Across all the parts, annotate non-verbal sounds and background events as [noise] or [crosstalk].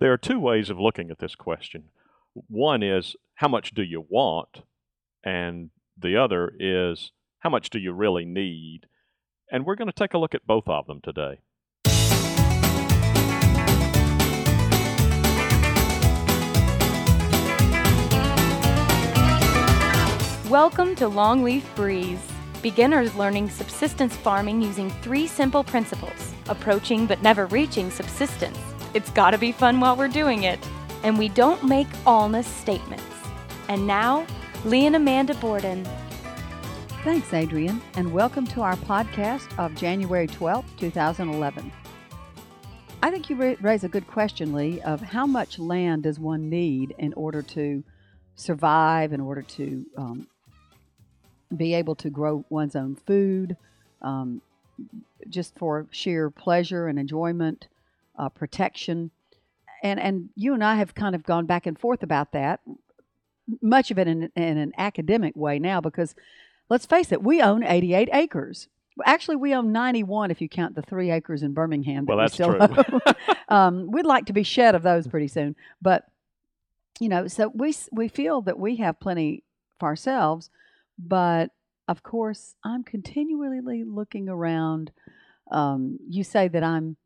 There are two ways of looking at this question. One is how much do you want? And the other is how much do you really need? And we're going to take a look at both of them today. Welcome to Longleaf Breeze. Beginners learning subsistence farming using three simple principles approaching but never reaching subsistence. It's gotta be fun while we're doing it. And we don't make allness statements. And now, Lee and Amanda Borden. Thanks, Adrian, and welcome to our podcast of January 12th, 2011. I think you raise a good question, Lee, of how much land does one need in order to survive, in order to um, be able to grow one's own food, um, just for sheer pleasure and enjoyment, uh, protection. And, and you and I have kind of gone back and forth about that, much of it in, in an academic way now, because let's face it, we own 88 acres. Actually, we own 91 if you count the three acres in Birmingham. That well, that's we still true. [laughs] um, we'd like to be shed of those pretty soon, but you know, so we we feel that we have plenty for ourselves, but of course, I'm continually looking around. Um, you say that I'm,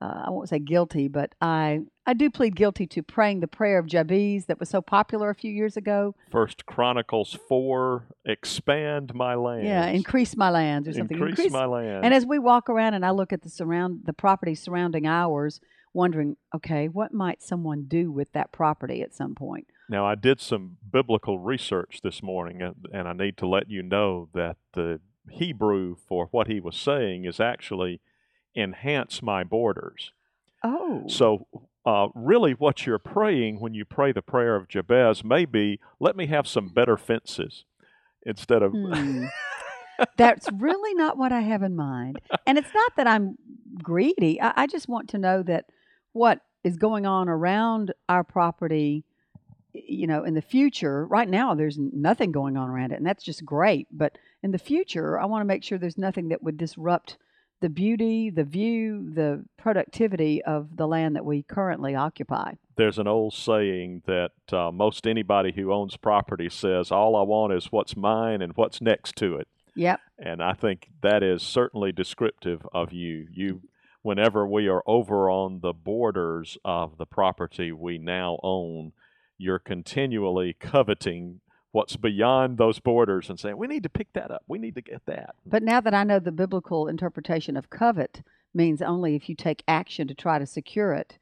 uh, I won't say guilty, but I, I do plead guilty to praying the prayer of Jabez that was so popular a few years ago. First Chronicles 4, expand my land. Yeah, increase my lands or something. Increase, increase my land. And as we walk around and I look at the surround the property surrounding ours, wondering, okay, what might someone do with that property at some point? Now, I did some biblical research this morning, and I need to let you know that the Hebrew for what he was saying is actually enhance my borders. Oh. So, uh, really, what you're praying when you pray the prayer of Jabez may be, let me have some better fences instead of. Hmm. [laughs] That's really not what I have in mind. And it's not that I'm greedy. I, I just want to know that what is going on around our property you know in the future right now there's nothing going on around it and that's just great but in the future i want to make sure there's nothing that would disrupt the beauty the view the productivity of the land that we currently occupy. There's an old saying that uh, most anybody who owns property says all i want is what's mine and what's next to it. Yep. And i think that is certainly descriptive of you. You whenever we are over on the borders of the property we now own. You're continually coveting what's beyond those borders and saying, we need to pick that up. We need to get that. But now that I know the biblical interpretation of covet means only if you take action to try to secure it.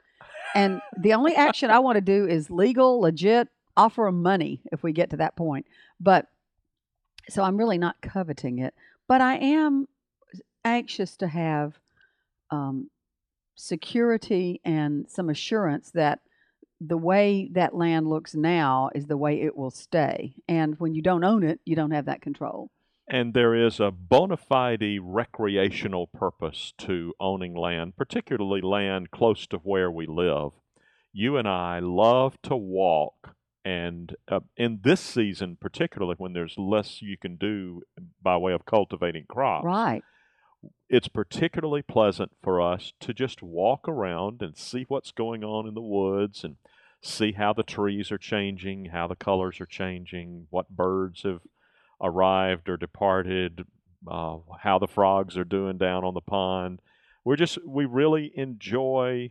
And the only action I want to do is legal, legit, offer them money if we get to that point. But so I'm really not coveting it. But I am anxious to have um, security and some assurance that the way that land looks now is the way it will stay. And when you don't own it, you don't have that control. And there is a bona fide recreational purpose to owning land, particularly land close to where we live. You and I love to walk, and uh, in this season, particularly when there's less you can do by way of cultivating crops. Right. It's particularly pleasant for us to just walk around and see what's going on in the woods and see how the trees are changing, how the colors are changing, what birds have arrived or departed, uh, how the frogs are doing down on the pond. We're just, we really enjoy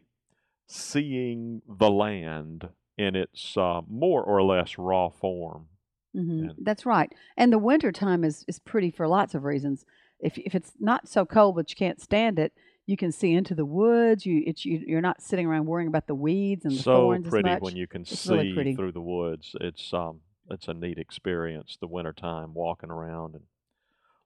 seeing the land in its uh, more or less raw form. Mm-hmm. That's right. And the winter time is, is pretty for lots of reasons. If, if it's not so cold that you can't stand it, you can see into the woods. You it's you, you're not sitting around worrying about the weeds and the so thorns pretty as much. when you can it's see really through the woods. It's um it's a neat experience the wintertime walking around and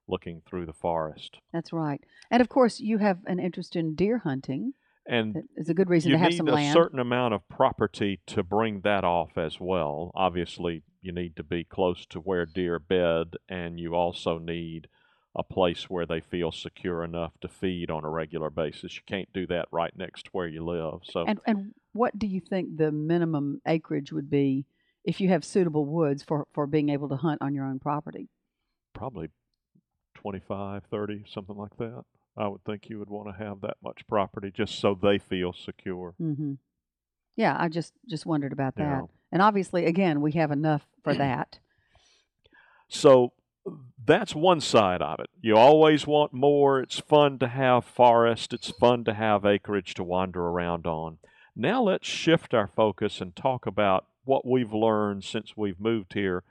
looking through the forest. That's right. And of course, you have an interest in deer hunting. And it's a good reason to have some land. land. a certain amount of property to bring that off as well. Obviously, you need to be close to where deer bed, and you also need a place where they feel secure enough to feed on a regular basis. You can't do that right next to where you live. So And and what do you think the minimum acreage would be if you have suitable woods for, for being able to hunt on your own property? probably 25, 30, something like that. I would think you would want to have that much property just so they feel secure. Mm-hmm. Yeah, I just just wondered about that. know. And obviously, again, we have enough for [clears throat] that. So that's one side of it. You always want more. It's fun to have forest, it's fun to have acreage to wander around on. Now let's shift our focus and talk about what we've learned since we've moved here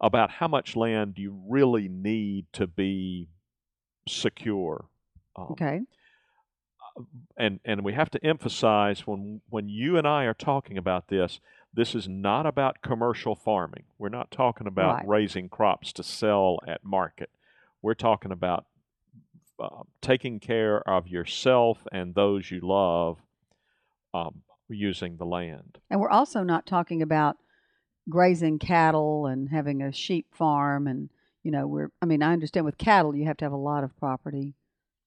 about how much land you really need to be secure. Um, Okay. and and we have to emphasize when when you and I are talking about this, this is not about commercial farming. We're not talking about Right. raising crops to sell at market. We're talking about uh, taking care of yourself and those you love um, using the land. And we're also not talking about grazing cattle and having a sheep farm and you know we're I mean I understand with cattle you have to have a lot of property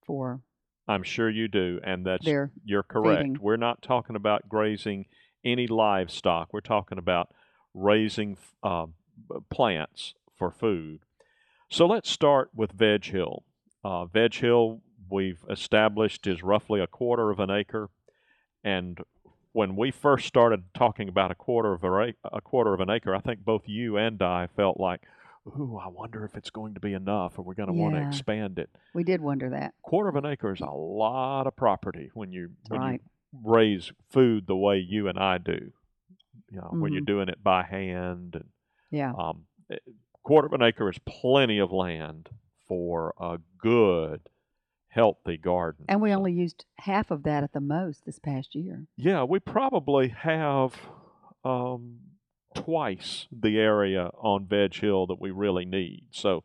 for I'm sure you do, and that's You're correct. feeding. We're not talking about grazing any livestock. We're talking about raising uh, plants for food. So let's start with Veg Hill. Uh, Veg Hill, we've established, is roughly a quarter of an acre. And when we first started talking about a quarter of a, a quarter of an acre, I think both you and I felt like, "Ooh, I wonder if it's going to be enough, or we're going to want to expand it." we did wonder that. quarter of an acre is a lot of property when you when Right. you raise food the way you and I do. You know, when you're Mhm. doing it by hand and Yeah. um, eh, quarter of an acre is plenty of land for a good, healthy garden. And we only used half of that at the most this past year. yeah, we probably have um, twice the area on Veg Hill that we really need. So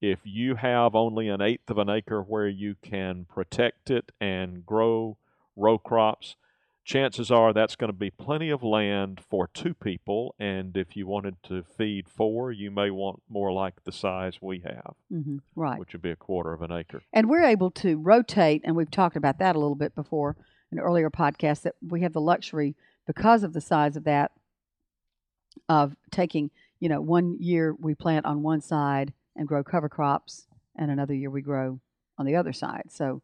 if you have only an eighth of an acre where you can protect it and grow row crops, chances are that's going to be plenty of land for two people. And if you wanted to feed four, you may want more like the size we have, hmm Right. which would be a quarter of an acre. And we're able to rotate, and we've talked about that a little bit before in earlier podcasts, that we have the luxury because of the size of that of taking, you know, one year we plant on one side and grow cover crops, and another year we grow on the other side. So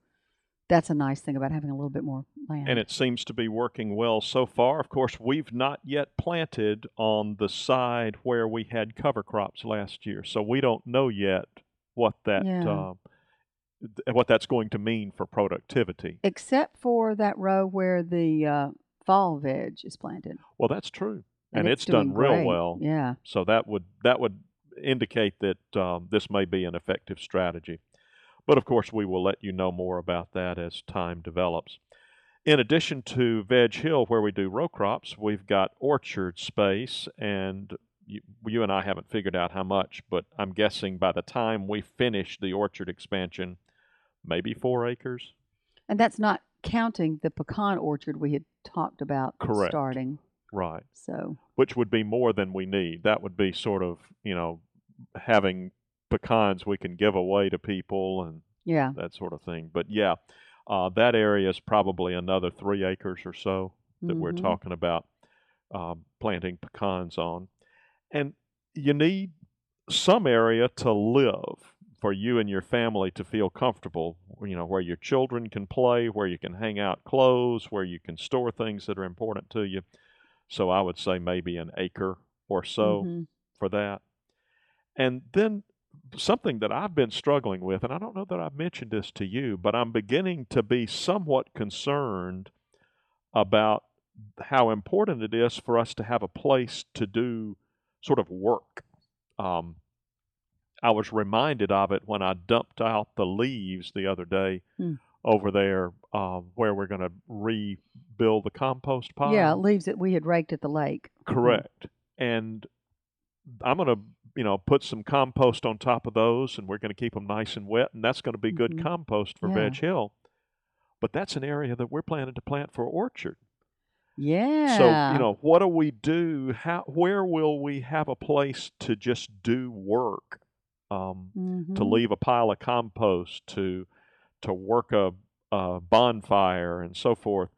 that's a nice thing about having a little bit more land. And it seems to be working well so far. Of course, we've not yet planted on the side where we had cover crops last year, so we don't know yet what that Yeah. uh, th- what that's going to mean for productivity. Except for that row where the uh, fall veg is planted. Well, that's true, and, it's, doing done real great. well. Yeah. So that would that would indicate that um, this may be an effective strategy. But of course, we will let you know more about that as time develops. In addition to Veg Hill, where we do row crops, we've got orchard space, and you, you and I haven't figured out how much, but I'm guessing by the time we finish the orchard expansion, maybe four acres. And that's not counting the pecan orchard we had talked about Correct. starting. Right. So which would be more than we need. That would be sort of, you know, having pecans we can give away to people and yeah, that sort of thing. But yeah, uh, that area is probably another three acres or so that we're Mhm. talking about um, planting pecans on. And you need some area to live for you and your family to feel comfortable, you know, where your children can play, where you can hang out clothes, where you can store things that are important to you. So I would say maybe an acre or so Mhm. for that. And then something that I've been struggling with, and I don't know that I've mentioned this to you, but I'm beginning to be somewhat concerned about how important it is for us to have a place to do sort of work. Um, I was reminded of it when I dumped out the leaves the other day Hmm. over there um, where we're going to rebuild the compost pile. yeah, leaves that we had raked at the lake. Correct. And I'm going to, you know, put some compost on top of those and we're going to keep them nice and wet and that's going to be good Mhm. compost for Yeah. Veg Hill. But that's an area that we're planning to plant for orchard. Yeah. So, you know, what do we do? How where will we have a place to just do work? Um, to Mhm. leave a pile of compost, to to work a, a bonfire and so forth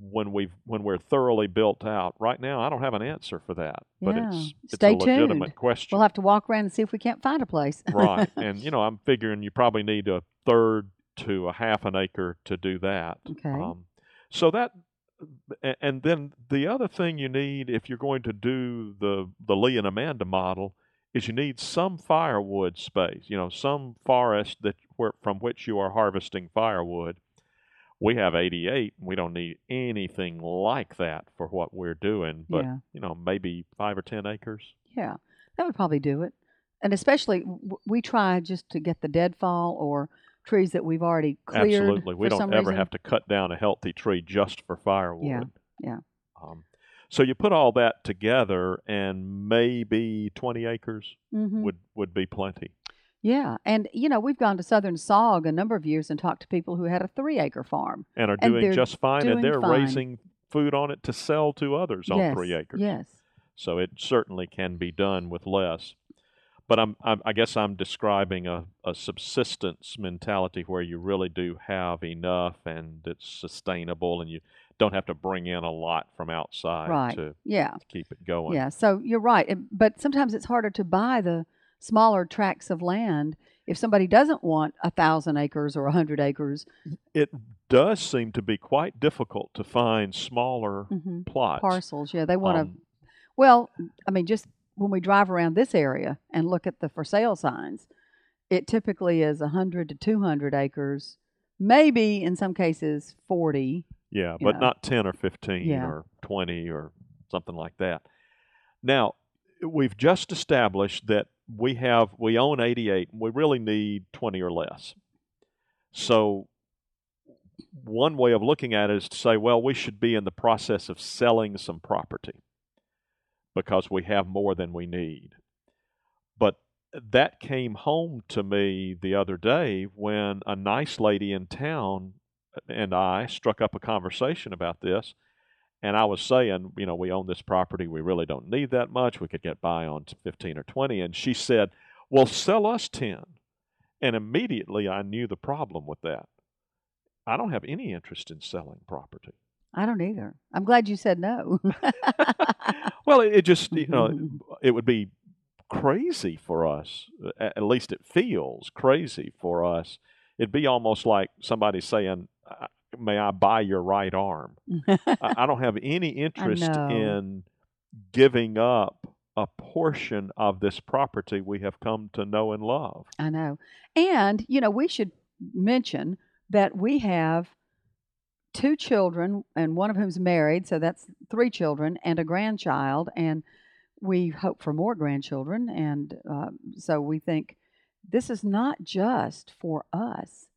when we've when we're thoroughly built out. Right now, I don't have an answer for that, but Yeah. it's it's Stay a legitimate tuned. question, We'll have to walk around and see if we can't find a place. right? [laughs] And you know, I'm figuring you probably need a third to a half an acre to do that. Okay. Um, so that and then the other thing you need if you're going to do the the Lee and Amanda model is you need some firewood space, you know, some forest that where from which you are harvesting firewood. We have 88, and we don't need anything like that for what we're doing, but yeah. you know, maybe 5 or 10 acres. Yeah, that would probably do it. And especially, w- we try just to get the deadfall or trees that we've already cleared. Absolutely. We don't ever reason. have to cut down a healthy tree just for firewood. yeah. Um, so you put all that together, and maybe 20 acres Mhm. would, would be plenty. Yeah, and you know we've gone to Southern SAWG a number of years and talked to people who had a three-acre farm. And are And doing just fine, doing and they're fine. raising food on it to sell to others on yes, three acres. Yes. So it certainly can be done with less. But I'm, I'm I guess I'm describing a, a subsistence mentality where you really do have enough and it's sustainable and you don't have to bring in a lot from outside Right. to, Yeah. to keep it going. Yeah. So you're right, but sometimes it's harder to buy the smaller tracts of land if somebody doesn't want a thousand acres or a hundred acres. It does seem to be quite difficult to find smaller hmm plots. Parcels. Yeah, they want to. Um, Well, I mean, just when we drive around this area and look at the for sale signs, it typically is a 100 to 200 acres, maybe in some cases 40. Yeah, but know. not 10 or 15 Yeah. or 20 or something like that. Now, we've just established that we have we own 88 and we really need 20 or less. So one way of looking at it is to say, well, we should be in the process of selling some property because we have more than we need. But that came home to me the other day when a nice lady in town and I struck up a conversation about this. And I was saying, you know, we own this property. We really don't need that much. We could get by on 15 or 20. And she said, well, sell us 10. And immediately I knew the problem with that. I don't have any interest in selling property. I don't either. I'm glad you said no. [laughs] Well, it, it just, you know, [laughs] it would be crazy for us. At least it feels crazy for us. It'd be almost like somebody saying, "Uh, "May I buy your right arm?" I, don't have any [laughs] interest in giving up a portion of this property we have come to know and love. I know. And, you know, we should mention that we have two children, and one of whom's married, so that's three children, and a grandchild. And we hope for more grandchildren. And uh, so we think this is not just for us.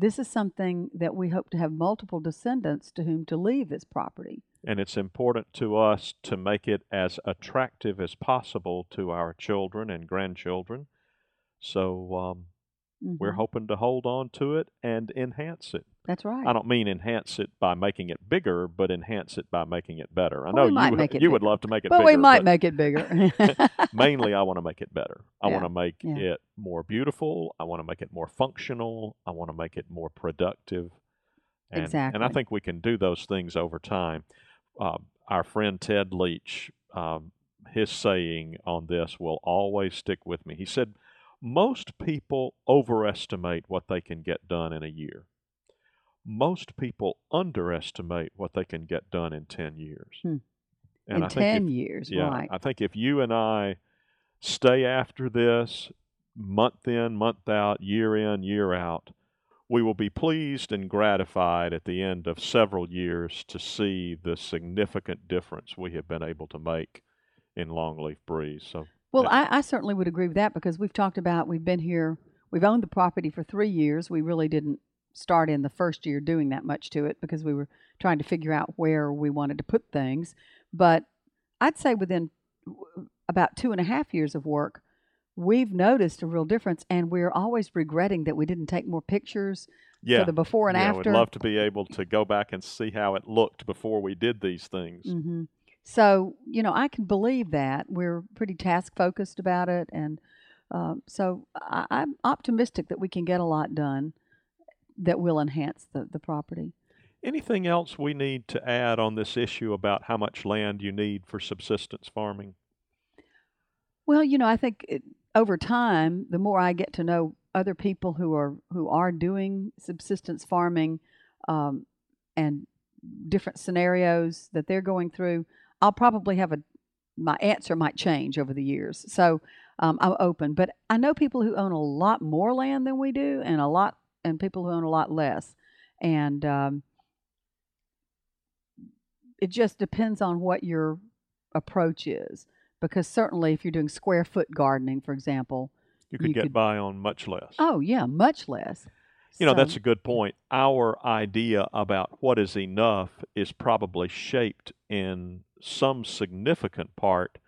This is something that we hope to have multiple descendants to whom to leave this property. And it's important to us to make it as attractive as possible to our children and grandchildren. So um, we're Mhm. hoping to hold on to it and enhance it. That's right. I don't mean enhance it by making it bigger, but enhance it by making it better. I Well, we know might you make it you would love to make it but bigger. we might but make it bigger. [laughs] mainly I want to make it better. I Yeah, want to make yeah. it more beautiful. I want to make it more functional. I want to make it more productive. And, And I think we can do those things over time. Uh, our friend Ted Leach, um, his saying on this will always stick with me. He said, Most people overestimate what they can get done in a year. Most people underestimate what they can get done in 10 years. Hmm. And In I think 10 if- years, yeah, right. I think if you and I stay after this month in, month out, year in, year out, we will be pleased and gratified at the end of several years to see the significant difference we have been able to make in longleaf breeze. So Well, I, I certainly would agree with that because we've talked about we've been here, we've owned the property for three years. We really didn't start in the first year doing that much to it because we were trying to figure out where we wanted to put things. But I'd say within about two and a half years of work, we've noticed a real difference, and we're always regretting that we didn't take more pictures yeah, for the before and yeah, after. we'd love to be able to go back and see how it looked before we did these things. hmm So, you know, I can believe that. We're pretty task focused about it. And um, so I, I'm optimistic that we can get a lot done that will enhance the, the property. Anything else we need to add on this issue about how much land you need for subsistence farming? Well, you know, I think it, over time, the more I get to know other people who are who are doing subsistence farming um, and different scenarios that they're going through, I'll probably have a my answer might change over the years. So um, I'm open, but I know people who own a lot more land than we do, and a lot and people who own a lot less, and um, it just depends on what your approach is. Because certainly, if you're doing square foot gardening, for example, You could You get could- by on much less. oh yeah, much less. You know, that's a good point. Our idea about what is enough is probably shaped in some significant part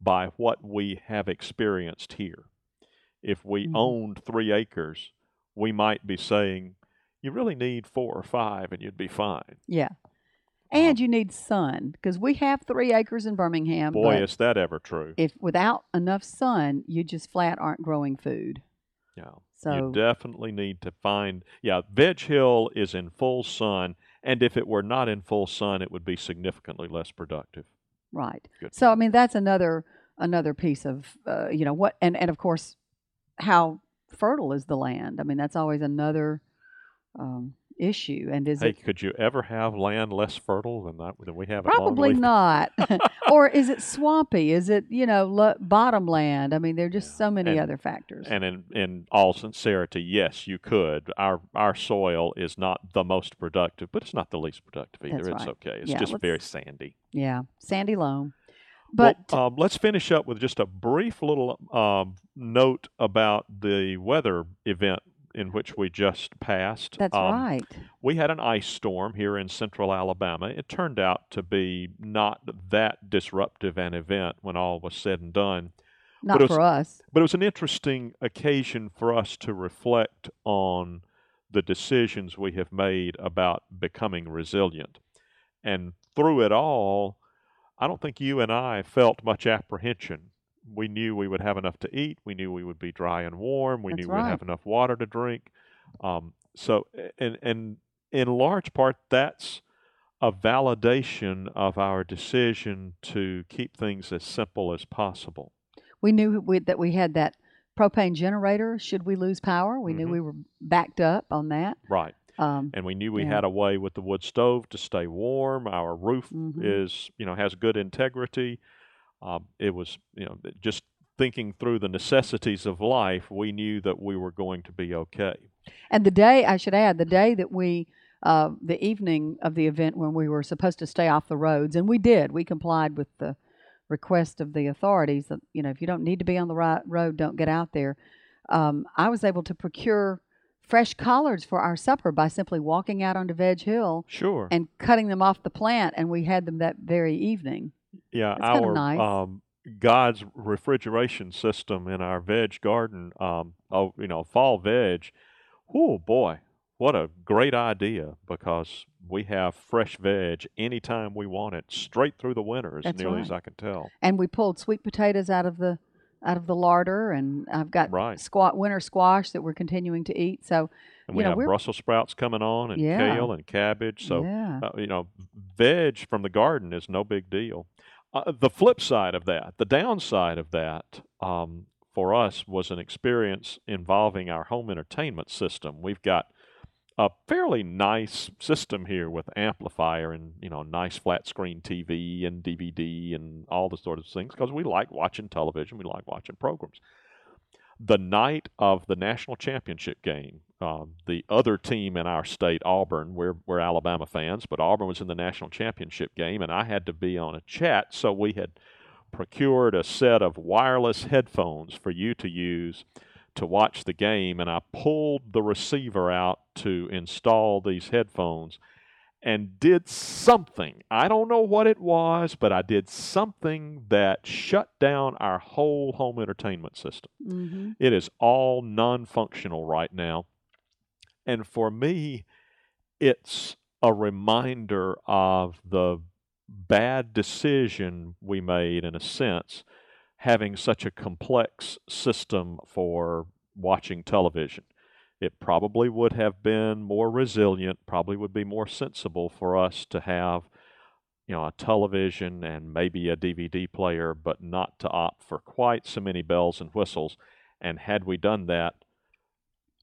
by what we have experienced here. If we Mhm. owned three acres, we might be saying, you really need four or five and you'd be fine. yeah. And Um, you need sun because we have three acres in Birmingham. Boy, is that ever true. if without enough sun, you just flat aren't growing food. Yeah. So you definitely need to find, yeah, Veg Hill is in full sun, and if it were not in full sun, it would be significantly less productive. right. Good. So I mean that's another another piece of uh, you know what and and of course how fertile is the land. I mean that's always another um, issue. And is Hey, it could you ever have land less fertile than that than we have probably not, [laughs] [laughs] or is it swampy? Is it you know lo- bottom land? I mean there are just Yeah. so many And- other factors. And in, in all sincerity, yes, you could. Our our soil is not the most productive, but it's not the least productive either. It's okay. It's Yeah, just very sandy. yeah, sandy loam. Well, But um, let's finish up with just a brief little um, note about the weather event in which we just passed. that's Um, right. We had an ice storm here in central Alabama. It turned out to be not that disruptive an event when all was said and done. Not was- for us. But it was an interesting occasion for us to reflect on the decisions we have made about becoming resilient. And through it all, I don't think you and I felt much apprehension. We knew we would have enough to eat. We knew we would be dry and warm. We That's knew we'd have enough water to drink. Um, so, and, and in large part, that's a validation of our decision to keep things as simple as possible. We knew we, that we had that propane generator. Should we lose power, we knew Mhm. we were backed up on that. Right. Um, and we knew we Yeah. had a way with the wood stove to stay warm. Our roof Mhm. is, you know, has good integrity. Um, it was, you know, just thinking through the necessities of life, we knew that we were going to be okay. And the day, I should add, the day that we, uh, the evening of the event when we were supposed to stay off the roads, and we did, we complied with the request of the authorities that, you know, if you don't need to be on the right road, don't get out there. Um, I was able to procure fresh collards for our supper by simply walking out onto Veg Hill Sure. and cutting them off the plant, and we had them that very evening. Yeah, that's our nice. um, God's refrigeration system in our veg garden, um, oh, you know, fall veg. Oh boy, what a great idea! Because we have fresh veg anytime we want it, straight through the winter, as That's nearly as. I can tell. And we pulled sweet potatoes out of the out of the larder, and I've got Right. squat winter squash that we're continuing to eat. So And You we know, have Brussels sprouts coming on, and Yeah. kale and cabbage. So yeah, uh, you know, veg from the garden is no big deal. Uh, the flip side of that, the downside of that, um, for us was an experience involving our home entertainment system. We've got a fairly nice system here with amplifier and you know nice flat screen TV and DVD and all the sort of things because we like watching television, we like watching programs. The night of the national championship game, um, the other team in our state, Auburn, we're, we're Alabama fans, but Auburn was in the national championship game, and I had to be on a chat, so we had procured a set of wireless headphones for you to use to watch the game, and I pulled the receiver out to install these headphones and did something. I don't know what it was, but I did something that shut down our whole home entertainment system. hmm It is all non functional right now. And for me, it's a reminder of the bad decision we made, in a sense, having such a complex system for watching television. It probably would have been more resilient, probably would be more sensible for us to have, you know, a television and maybe a DVD player, but not to opt for quite so many bells and whistles. And had we done that,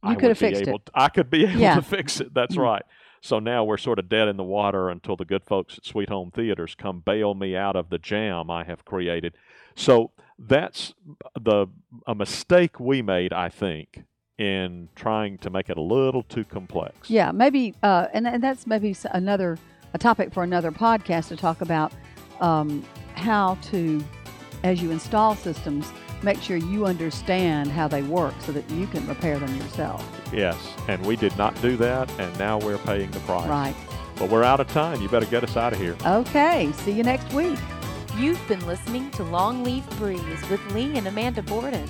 You I could have be fixed able To, I could be [laughs] able Yeah. to fix it. That's Mm. right. So now we're sort of dead in the water until the good folks at Sweet Home Theaters come bail me out of the jam I have created. So that's the a mistake we made, I think, in trying to make it a little too complex. Yeah, maybe, uh, and, and that's maybe another a topic for another podcast to talk about um, how to, as you install systems, make sure you understand how they work so that you can repair them yourself. Yes, and we did not do that, and now we're paying the price. Right. But we're out of time. You better get us out of here. Okay. See you next week. You've been listening to Longleaf Breeze with Lee and Amanda Borden.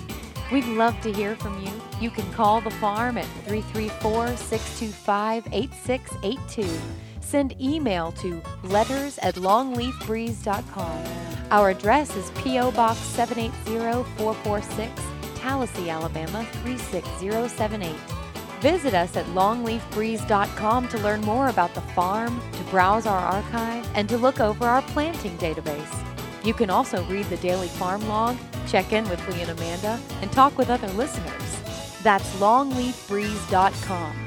We'd love to hear from you. You can call the farm at 334 625 8682. Send email to letters at longleafbreeze.com. Our address is P.O. Box 780446, Tallassee, Alabama 36078. Visit us at longleafbreeze.com to learn more about the farm, to browse our archive, and to look over our planting database. You can also read the daily farm log, check in with Lee and Amanda, and talk with other listeners. That's longleafbreeze.com.